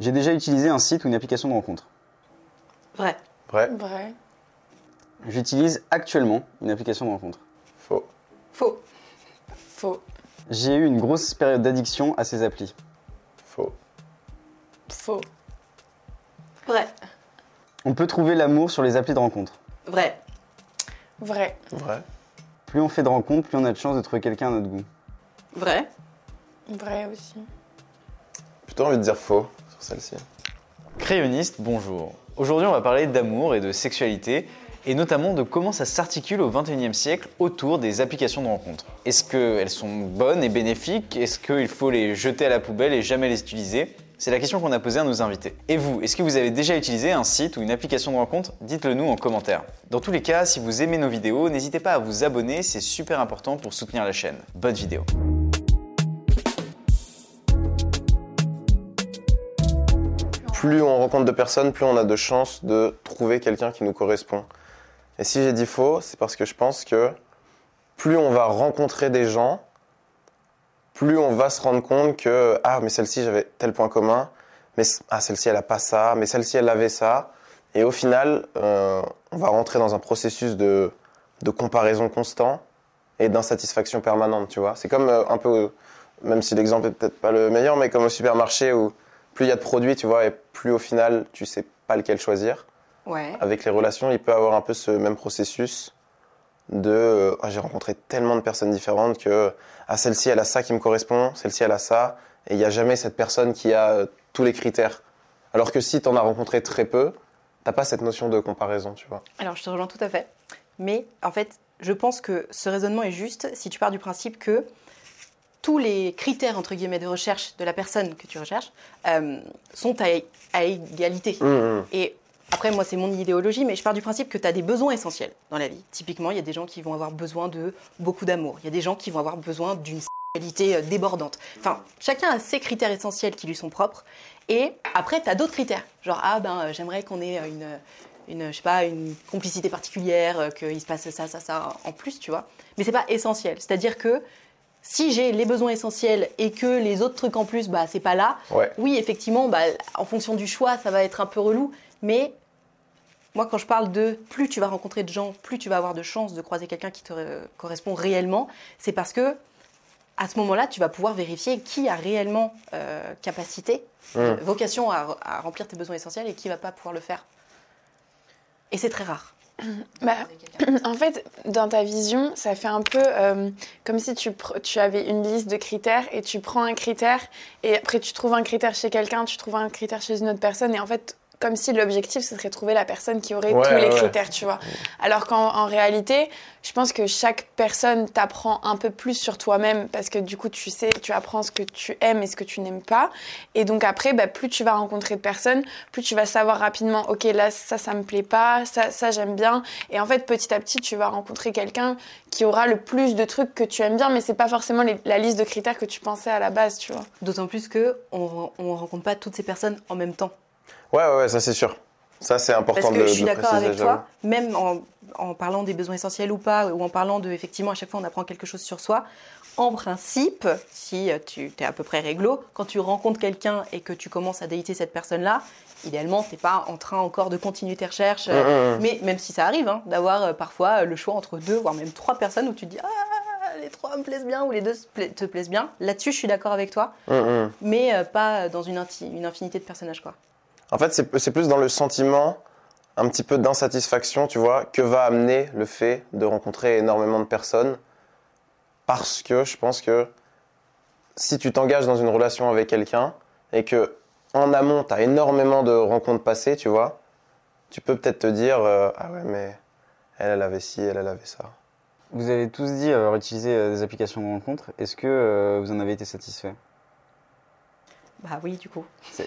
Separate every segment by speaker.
Speaker 1: J'ai déjà utilisé un site ou une application de rencontre.
Speaker 2: Vrai.
Speaker 3: Vrai
Speaker 4: Vrai.
Speaker 1: J'utilise actuellement une application de rencontre.
Speaker 3: Faux.
Speaker 2: Faux.
Speaker 4: Faux.
Speaker 1: J'ai eu une grosse période d'addiction à ces applis.
Speaker 3: Faux.
Speaker 4: Faux.
Speaker 2: Vrai.
Speaker 1: On peut trouver l'amour sur les applis de rencontre.
Speaker 2: Vrai.
Speaker 4: Vrai.
Speaker 3: Vrai.
Speaker 1: Plus on fait de rencontres, plus on a de chances de trouver quelqu'un à notre goût.
Speaker 2: Vrai.
Speaker 4: Vrai aussi.
Speaker 3: Plutôt envie de dire faux celle-ci.
Speaker 5: Crayonniste, bonjour. Aujourd'hui, on va parler d'amour et de sexualité, et notamment de comment ça s'articule au XXIe siècle autour des applications de rencontres. Est-ce qu'elles sont bonnes et bénéfiques? Est-ce qu'il faut les jeter à la poubelle et jamais les utiliser? C'est la question qu'on a posée à nos invités. Et vous, est-ce que vous avez déjà utilisé un site ou une application de rencontre? Dites-le nous en commentaire. Dans tous les cas, si vous aimez nos vidéos, n'hésitez pas à vous abonner, c'est super important pour soutenir la chaîne. Bonne vidéo.
Speaker 3: Plus on rencontre de personnes, plus on a de chances de trouver quelqu'un qui nous correspond. Et si j'ai dit faux, c'est parce que je pense que plus on va rencontrer des gens, plus on va se rendre compte que ah mais celle-ci j'avais tel point commun, mais ah celle-ci elle a pas ça, mais celle-ci elle avait ça. Et au final, euh, on va rentrer dans un processus de, de comparaison constant et d'insatisfaction permanente, tu vois. C'est comme euh, un peu, même si l'exemple est peut-être pas le meilleur, mais comme au supermarché où plus il y a de produits, tu vois, plus au final tu sais pas lequel choisir.
Speaker 2: Ouais.
Speaker 3: Avec les relations, il peut avoir un peu ce même processus de euh, Ah, j'ai rencontré tellement de personnes différentes que ah celle-ci elle a ça qui me correspond, celle-ci elle a ça, et il n'y a jamais cette personne qui a euh, tous les critères. Alors que si tu en as rencontré très peu, t'as pas cette notion de comparaison, tu vois.
Speaker 2: Alors, je te rejoins tout à fait. Mais en fait, je pense que ce raisonnement est juste si tu pars du principe que tous les critères, entre guillemets, de recherche de la personne que tu recherches euh, sont à, à égalité.
Speaker 3: Hum, hum.
Speaker 2: Et après, moi, c'est mon idéologie, mais je pars du principe que tu as des besoins essentiels dans la vie. Typiquement, il y a des gens qui vont avoir besoin de beaucoup d'amour. Il y a des gens qui vont avoir besoin d'une sexualité euh, débordante. Enfin, chacun a ses critères essentiels qui lui sont propres. Et après, tu as d'autres critères. Genre, ah ben, euh, j'aimerais qu'on ait une, une, je sais pas, une complicité particulière, qu'il se passe ça, ça, ça en plus, tu vois. Mais c'est pas essentiel. C'est-à-dire que si j'ai les besoins essentiels et que les autres trucs en plus, bah, c'est pas là,
Speaker 3: Ouais.
Speaker 2: oui, effectivement, bah, en fonction du choix, ça va être un peu relou. Mais moi, quand je parle de plus tu vas rencontrer de gens, plus tu vas avoir de chances de croiser quelqu'un qui te euh, correspond réellement, c'est parce que à ce moment-là, tu vas pouvoir vérifier qui a réellement euh, capacité,
Speaker 3: Hum.
Speaker 2: vocation à, à remplir tes besoins essentiels et qui va pas pouvoir le faire. Et c'est très rare.
Speaker 4: Bah, en fait, dans ta vision, ça fait un peu euh, comme si tu, tu avais une liste de critères et tu prends un critère et après tu trouves un critère chez quelqu'un, tu trouves un critère chez une autre personne et en fait, comme si l'objectif ce serait trouver la personne qui aurait
Speaker 3: Ouais,
Speaker 4: tous les
Speaker 3: ouais.
Speaker 4: critères, tu vois. Alors qu'en en réalité, je pense que chaque personne t'apprend un peu plus sur toi-même parce que du coup, tu sais, tu apprends ce que tu aimes et ce que tu n'aimes pas. Et donc après, bah, plus tu vas rencontrer de personnes, plus tu vas savoir rapidement, ok, là, ça, ça me plaît pas, ça, ça, j'aime bien. Et en fait, petit à petit, tu vas rencontrer quelqu'un qui aura le plus de trucs que tu aimes bien, mais c'est pas forcément les- la liste de critères que tu pensais à la base, tu vois.
Speaker 2: D'autant plus que on, on rencontre pas toutes ces personnes en même temps.
Speaker 3: Ouais, ouais, ouais, ça c'est sûr. Ça c'est important
Speaker 2: Parce
Speaker 3: de,
Speaker 2: que
Speaker 3: de
Speaker 2: je suis d'accord avec toi, même en, en parlant des besoins essentiels ou pas, ou en parlant de, effectivement, à chaque fois on apprend quelque chose sur soi. En principe, si tu es à peu près réglo, quand tu rencontres quelqu'un et que tu commences à dater cette personne-là, idéalement, tu n'es pas en train encore de continuer tes recherches. euh,
Speaker 3: Hum, hum, hum.
Speaker 2: Mais même si ça arrive, hein, d'avoir euh, parfois euh, le choix entre deux, voire même trois personnes où tu te dis Ah, les trois me plaisent bien ou les deux te plaisent bien. Là-dessus, je suis d'accord avec toi, mais euh, pas dans une, une infinité de personnages. Quoi.
Speaker 3: En fait, c'est plus dans le sentiment un petit peu d'insatisfaction, tu vois, que va amener le fait de rencontrer énormément de personnes. Parce que je pense que si tu t'engages dans une relation avec quelqu'un et que en amont, tu as énormément de rencontres passées, tu vois, tu peux peut-être te dire euh, Ah ouais, mais elle, avait ci, elle, avait ça.
Speaker 1: Vous avez tous dit avoir utilisé euh, des applications de rencontre. Est-ce que euh, vous en avez été satisfait?
Speaker 2: Bah oui, du coup.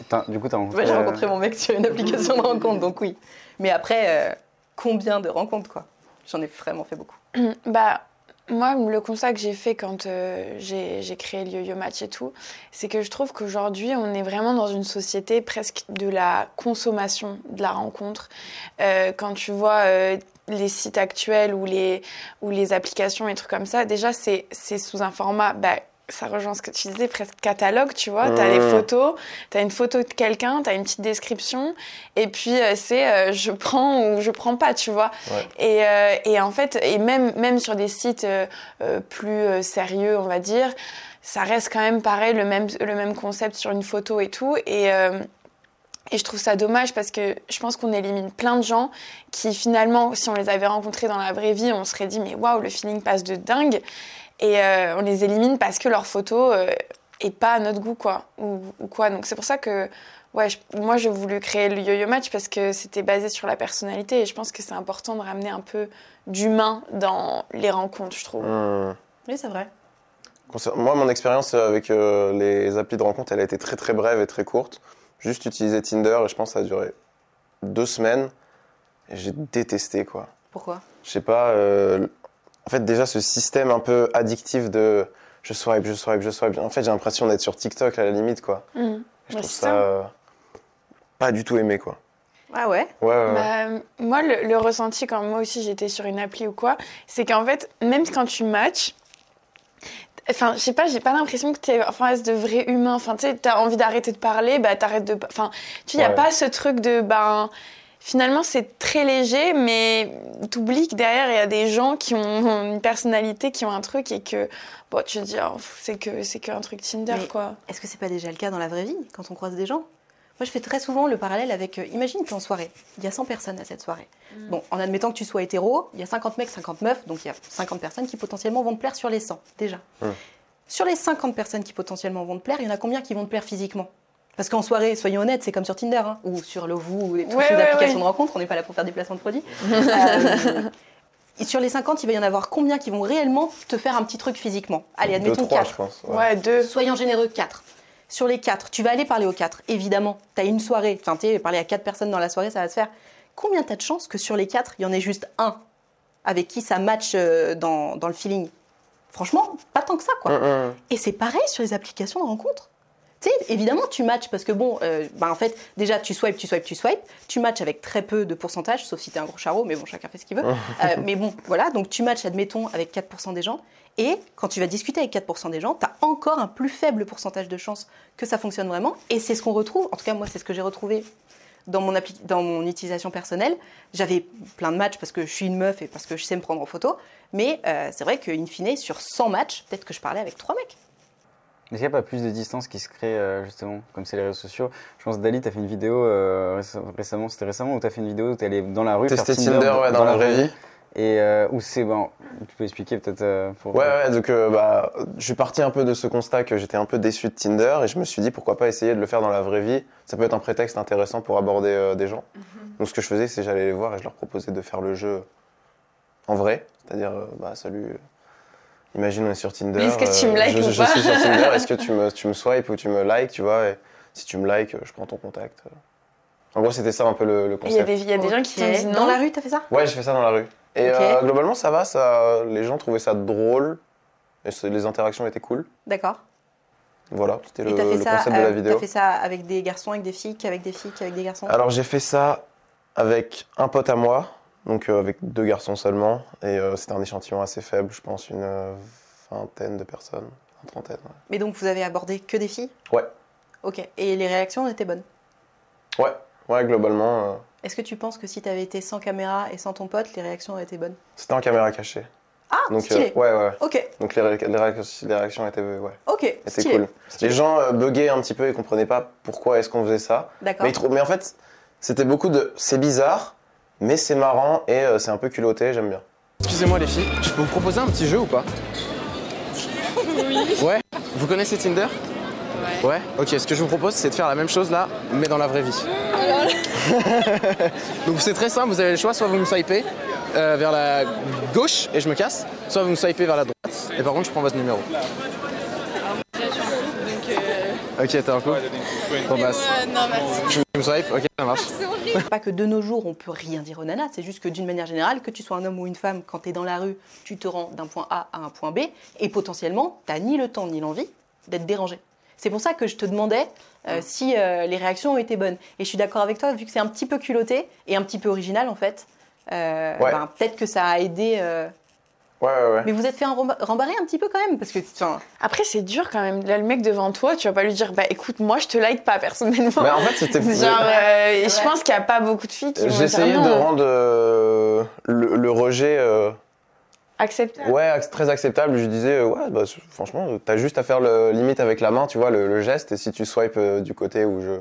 Speaker 1: T'as- Du coup, tu as rencontré.
Speaker 2: J'ai
Speaker 1: euh,
Speaker 2: rencontré mon mec sur une application de rencontre, donc oui. Mais après, euh, combien de rencontres, quoi? J'en ai vraiment fait beaucoup.
Speaker 4: Bah, moi, le constat que j'ai fait quand euh, j'ai créé le Yo-Yo Match et tout, c'est que je trouve qu'aujourd'hui, on est vraiment dans une société presque de la consommation de la rencontre. Euh, quand tu vois euh, les sites actuels ou les, ou les applications et trucs comme ça, déjà, c'est c'est sous un format bah, ça rejoint ce que tu disais, presque catalogue, tu vois. T'as les photos, t'as une photo de quelqu'un, t'as une petite description, et puis euh, c'est euh, je prends ou je prends pas, tu vois.
Speaker 3: Ouais.
Speaker 4: Et, euh, et en fait, et même, même sur des sites euh, euh, plus euh, sérieux, on va dire, ça reste quand même pareil, le même, le même concept sur une photo et tout. Et, euh, et je trouve ça dommage parce que je pense qu'on élimine plein de gens qui finalement, si on les avait rencontrés dans la vraie vie, on serait dit mais waouh, le feeling passe de dingue. Et euh, on les élimine parce que leur photo euh, est pas à notre goût, quoi. Ou, ou quoi. Donc c'est pour ça que, ouais, je- moi j'ai voulu créer le yo-yo match parce que c'était basé sur la personnalité et je pense que c'est important de ramener un peu d'humain dans les rencontres, je trouve.
Speaker 3: Hmm.
Speaker 2: Oui, c'est vrai.
Speaker 3: Moi, mon expérience avec euh, les applis de rencontre, elle a été très très brève et très courte. Juste utiliser Tinder et je pense que ça a duré deux semaines. Et j'ai détesté, quoi.
Speaker 2: Pourquoi?
Speaker 3: Je sais pas. euh, En fait, déjà, ce système un peu addictif de je swipe, je swipe, je swipe. En fait, j'ai l'impression d'être sur TikTok à la limite, quoi. Et je
Speaker 4: Ouais,
Speaker 3: trouve ça,
Speaker 4: ça.
Speaker 3: euh, pas du tout aimé, quoi.
Speaker 2: Ah ouais?
Speaker 3: Ouais, ouais, ouais.
Speaker 4: Bah, moi, le, le ressenti quand moi aussi j'étais sur une appli ou quoi, c'est qu'en fait, même quand tu matches, enfin, je sais pas, j'ai pas l'impression que t'es en face de vrais humains. Enfin, tu sais, t'as envie d'arrêter de parler, bah t'arrêtes de. Enfin, tu sais, y a
Speaker 3: Ouais.
Speaker 4: pas ce truc de. Ben, finalement, c'est très léger, mais t'oublies que derrière, il y a des gens qui ont une personnalité, qui ont un truc et que. Bon, tu te dis, oh, c'est que c'est qu'un truc Tinder,
Speaker 2: Mais-
Speaker 4: quoi.
Speaker 2: Est-ce que c'est pas déjà le cas dans la vraie vie, quand on croise des gens? Moi, je fais très souvent le parallèle avec. euh, imagine qu'en soirée, il y a 100 personnes à cette soirée. Bon, en admettant que tu sois hétéro, il y a 50 mecs, 50 meufs, donc il y a 50 personnes qui potentiellement vont te plaire sur les 100, déjà.
Speaker 3: Mm.
Speaker 2: Sur les 50 personnes qui potentiellement vont te plaire, il y en a combien qui vont te plaire physiquement? Parce qu'en soirée, soyons honnêtes, c'est comme sur Tinder hein, ou sur Lovoo ou toutes
Speaker 4: Ouais,
Speaker 2: ces
Speaker 4: ouais,
Speaker 2: applications
Speaker 4: ouais.
Speaker 2: de rencontres. On n'est pas là pour faire des placements de produits. Euh, et sur les 50, il va y en avoir combien qui vont réellement te faire un petit truc physiquement? Allez, admettons
Speaker 3: trois,
Speaker 2: 4.
Speaker 3: je pense.
Speaker 4: Ouais,
Speaker 3: ouais.
Speaker 4: deux.
Speaker 2: Soyons généreux, 4. Sur les 4, tu vas aller parler aux 4, évidemment. Tu as une soirée, enfin, tu parler à 4 personnes dans la soirée, ça va se faire. Combien tu as de chances que sur les 4, il y en ait juste un avec qui ça match euh, dans, dans le feeling? Franchement, pas tant que ça, quoi. Et c'est pareil sur les applications de rencontres. Tu sais, évidemment, tu matches parce que bon, euh, bah, en fait, déjà, tu swipes, tu swipes, tu swipes. Tu matches avec très peu de pourcentage, sauf si t'es un gros charreau, mais bon, chacun fait ce qu'il veut. Euh, mais bon, voilà, donc tu matches, admettons, avec 4% des gens. Et quand tu vas discuter avec 4% des gens, tu as encore un plus faible pourcentage de chances que ça fonctionne vraiment. Et c'est ce qu'on retrouve, en tout cas, moi, c'est ce que j'ai retrouvé dans mon, appli- dans mon utilisation personnelle. J'avais plein de matchs parce que je suis une meuf et parce que je sais me prendre en photo. Mais euh, c'est vrai qu'in fine, sur 100 matchs, peut-être que je parlais avec 3 mecs.
Speaker 1: Est-ce qu'il n'y a pas plus de distance qui se crée euh, justement, comme c'est les réseaux sociaux? Je pense Dali, tu as fait une vidéo euh, réce- récemment, c'était récemment, où tu as fait une vidéo où tu allé dans la rue
Speaker 3: Tester Tinder, ouais, dans la vraie vie.
Speaker 1: Et euh, où c'est, bon, tu peux expliquer peut-être euh, pour...
Speaker 3: Ouais, ouais, donc euh, bah, je suis parti un peu de ce constat que j'étais un peu déçu de Tinder et je me suis dit pourquoi pas essayer de le faire dans la vraie vie. Ça peut être un prétexte intéressant pour aborder euh, des gens. Donc ce que je faisais, c'est j'allais les voir et je leur proposais de faire le jeu en vrai. C'est-à-dire, euh, bah salut, imagine on est sur Tinder.
Speaker 4: Est-ce que tu me likes
Speaker 3: je,
Speaker 4: ou
Speaker 3: je
Speaker 4: pas
Speaker 3: suis sur Tinder, est-ce que tu me, tu me swipes ou tu me likes, tu vois et Si tu me likes, je prends ton contact. En gros, c'était ça un peu le, le
Speaker 4: Il y a
Speaker 3: concept.
Speaker 4: des, il y a des gens qui t'ont dit non.
Speaker 2: Dans la rue, t'as fait ça?
Speaker 3: Ouais, j'ai fait ça dans la rue. Et euh, globalement, ça va, ça, les gens trouvaient ça drôle. Et les interactions étaient cool.
Speaker 2: D'accord.
Speaker 3: Voilà, c'était le, le
Speaker 2: ça
Speaker 3: concept de la vidéo.
Speaker 2: T'as fait ça avec des garçons, avec des filles, qu'avec des filles, qu'avec des garçons?
Speaker 3: Alors j'ai fait ça avec un pote à moi, donc euh, avec deux garçons seulement, et euh, c'était un échantillon assez faible, je pense une euh, vingtaine de personnes, une trentaine. ouais.
Speaker 2: Mais donc vous avez abordé que des filles?
Speaker 3: Ouais.
Speaker 2: Ok. Et les réactions étaient bonnes?
Speaker 3: Ouais, ouais, globalement, euh,
Speaker 2: Est-ce que tu penses que si t'avais été sans caméra et sans ton pote, les réactions auraient été bonnes?
Speaker 3: C'était en caméra cachée.
Speaker 2: Ah,
Speaker 3: Donc
Speaker 2: stylé.
Speaker 3: euh, ouais, ouais.
Speaker 2: Ok,
Speaker 3: Donc les, ré- les réac- les réactions étaient, ouais,
Speaker 2: ok, stylé.
Speaker 3: cool.
Speaker 2: Stylé.
Speaker 3: Les gens euh, buguaient un petit peu et comprenaient pas pourquoi est-ce qu'on faisait ça.
Speaker 2: D'accord.
Speaker 3: Mais, mais en fait, c'était beaucoup de c'est bizarre, mais c'est marrant et euh, c'est un peu culotté, j'aime bien.
Speaker 6: Excusez-moi les filles, je peux vous proposer un petit jeu ou pas? Oui. Ouais Vous connaissez Tinder? Ouais. Ouais Ok, ce que je vous propose c'est de faire la même chose là, mais dans la vraie vie. Donc c'est très simple, vous avez le choix, soit vous me swipez euh, vers la gauche et je me casse, soit vous me swipez vers la droite et par contre je prends votre numéro. Ok, t'es en couple Bon bah, tu me swipes Ok, ça marche.
Speaker 2: Pas que de nos jours, on peut rien dire aux nanas, c'est juste que d'une manière générale, que tu sois un homme ou une femme, quand tu es dans la rue, tu te rends d'un point A à un point B, et potentiellement, tu ni le temps ni l'envie d'être dérangé. C'est pour ça que je te demandais euh, si euh, les réactions ont été bonnes. Et je suis d'accord avec toi, vu que c'est un petit peu culotté et un petit peu original en fait, euh,
Speaker 3: Ouais.
Speaker 2: ben, peut-être que ça a aidé euh,
Speaker 3: Ouais, ouais, ouais.
Speaker 2: Mais vous êtes fait rembarrer un petit peu quand même parce que enfin,
Speaker 4: Après, c'est dur quand même. Là, le mec devant toi, tu vas pas lui dire, bah écoute, moi je te like pas personnellement.
Speaker 3: Mais en fait, c'était.
Speaker 4: Genre, euh, je pense qu'il y a pas beaucoup de filles qui
Speaker 3: J'essayais de rendre euh, le, le rejet euh,
Speaker 4: Acceptable.
Speaker 3: ouais, très acceptable. Je disais, euh, ouais, bah, franchement, t'as juste à faire le limite avec la main, tu vois, le, le geste. Et si tu swipes euh, du côté où je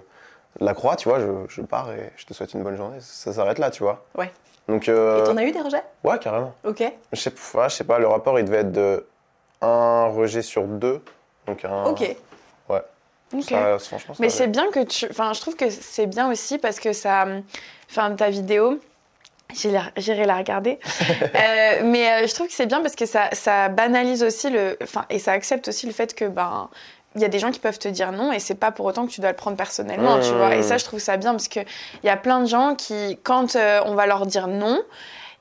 Speaker 3: la croix, tu vois, je, je pars et je te souhaite une bonne journée. Ça s'arrête là, tu vois.
Speaker 2: Ouais.
Speaker 3: Donc, euh,
Speaker 2: et t'en as eu des rejets?
Speaker 3: Ouais, carrément.
Speaker 2: Ok.
Speaker 3: Je sais, ouais, je sais pas, le rapport, il devait être de un rejet sur deux. Donc, un.
Speaker 2: Ok.
Speaker 4: Ok.
Speaker 3: ça, franchement, ça
Speaker 4: Mais c'est bien que tu. Enfin, je trouve que c'est bien aussi parce que ça. Enfin, ta vidéo. J'irai la regarder. Euh, mais euh, je trouve que c'est bien parce que ça, ça banalise aussi le. Enfin, et ça accepte aussi le fait que, ben. Il y a des gens qui peuvent te dire non et c'est pas pour autant que tu dois le prendre personnellement, tu
Speaker 3: Mmh.
Speaker 4: vois. Et ça, je trouve ça bien parce qu'il y a plein de gens qui, quand euh, on va leur dire non,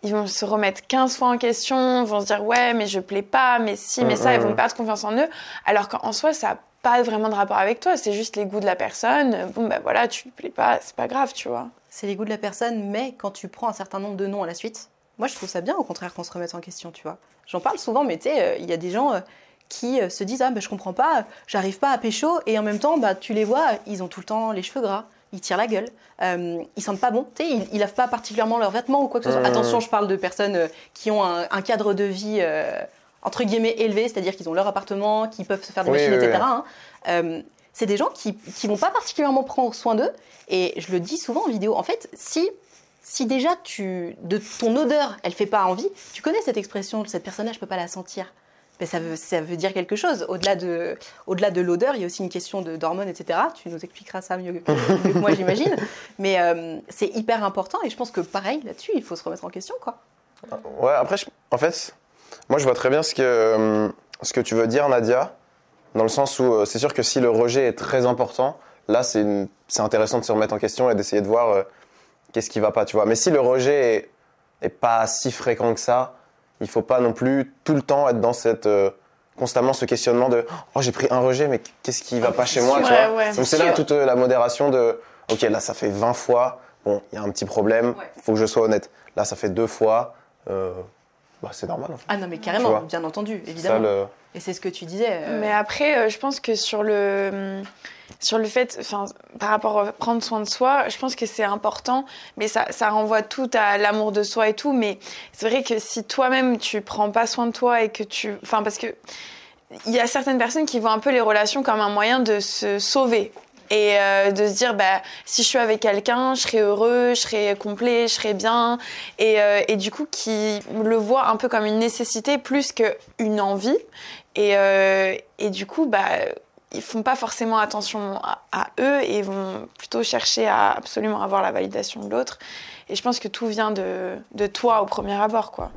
Speaker 4: ils vont se remettre 15 fois en question, vont se dire ouais, mais je plais pas, mais si, mais ça, ils vont perdre confiance en eux. Alors qu'en soi, ça n'a pas vraiment de rapport avec toi, c'est juste les goûts de la personne. Bon, bah voilà, tu lui plais pas, c'est pas grave, tu vois.
Speaker 2: C'est les goûts de la personne, mais quand tu prends un certain nombre de noms à la suite, moi je trouve ça bien au contraire qu'on se remette en question, tu vois. J'en parle souvent, mais tu sais, euh, il y a des gens euh, qui euh, se disent Ah, bah, je comprends pas, j'arrive pas à pécho, et en même temps, bah, tu les vois, ils ont tout le temps les cheveux gras, ils tirent la gueule, ils sentent pas bon, tu sais, ils, ils lavent pas particulièrement leurs vêtements ou quoi que ce soit. Attention, je parle de personnes qui ont un, un cadre de vie. entre guillemets élevé, c'est-à-dire qu'ils ont leur appartement, qui peuvent se faire des
Speaker 3: Oui,
Speaker 2: machines,
Speaker 3: oui,
Speaker 2: etc.
Speaker 3: oui.
Speaker 2: hein. C'est des gens qui, qui vont pas particulièrement prendre soin d'eux. Et je le dis souvent en vidéo. En fait, si, si déjà tu, de ton odeur, elle fait pas envie, tu connais cette expression, cette personne-là, je peux pas la sentir. Ben, ça, veut, ça veut dire quelque chose. Au-delà de, au-delà de l'odeur, il y a aussi une question de, d'hormones, etc. Tu nous expliqueras ça mieux que, mieux que moi, j'imagine. Mais euh, c'est hyper important et je pense que pareil, là-dessus, il faut se remettre en question. Quoi.
Speaker 3: Ouais, après, je- en fait, moi je vois très bien ce que, ce que tu veux dire, Nadia, dans le sens où euh, c'est sûr que si le rejet est très important, là c'est une- intéressant de se remettre en question et d'essayer de voir euh, qu'est-ce qui va pas, tu vois. Mais si le rejet est, est pas si fréquent que ça, il faut pas non plus tout le temps être dans cette. euh, constamment ce questionnement de oh j'ai pris un rejet mais qu'est-ce qui va pas chez moi tu vois
Speaker 4: ouais.
Speaker 3: donc c'est là toute la modération de ok là ça fait 20 fois bon il y a un petit problème
Speaker 2: Ouais.
Speaker 3: faut que je sois honnête là ça fait deux fois euh, bah, c'est normal en fait.
Speaker 2: Ah non, mais carrément, bien entendu,
Speaker 3: Ça,
Speaker 2: évidemment.
Speaker 3: le-
Speaker 2: Et c'est ce que tu disais. euh,
Speaker 4: Mais après, euh, je pense que sur le, sur le fait, enfin, par rapport à prendre soin de soi, je pense que c'est important, mais ça, ça renvoie tout à l'amour de soi et tout. Mais c'est vrai que si toi-même tu prends pas soin de toi et que tu, enfin, parce que il y a certaines personnes qui voient un peu les relations comme un moyen de se sauver. Et euh, de se dire, bah, si je suis avec quelqu'un, je serai heureux, je serai complet, je serai bien. Et, euh, et du coup, qui le voient un peu comme une nécessité plus qu'une envie. Et, euh, et du coup, bah, ils font pas forcément attention à, à eux et vont plutôt chercher à absolument avoir la validation de l'autre. Et je pense que tout vient de, de toi au premier abord, quoi.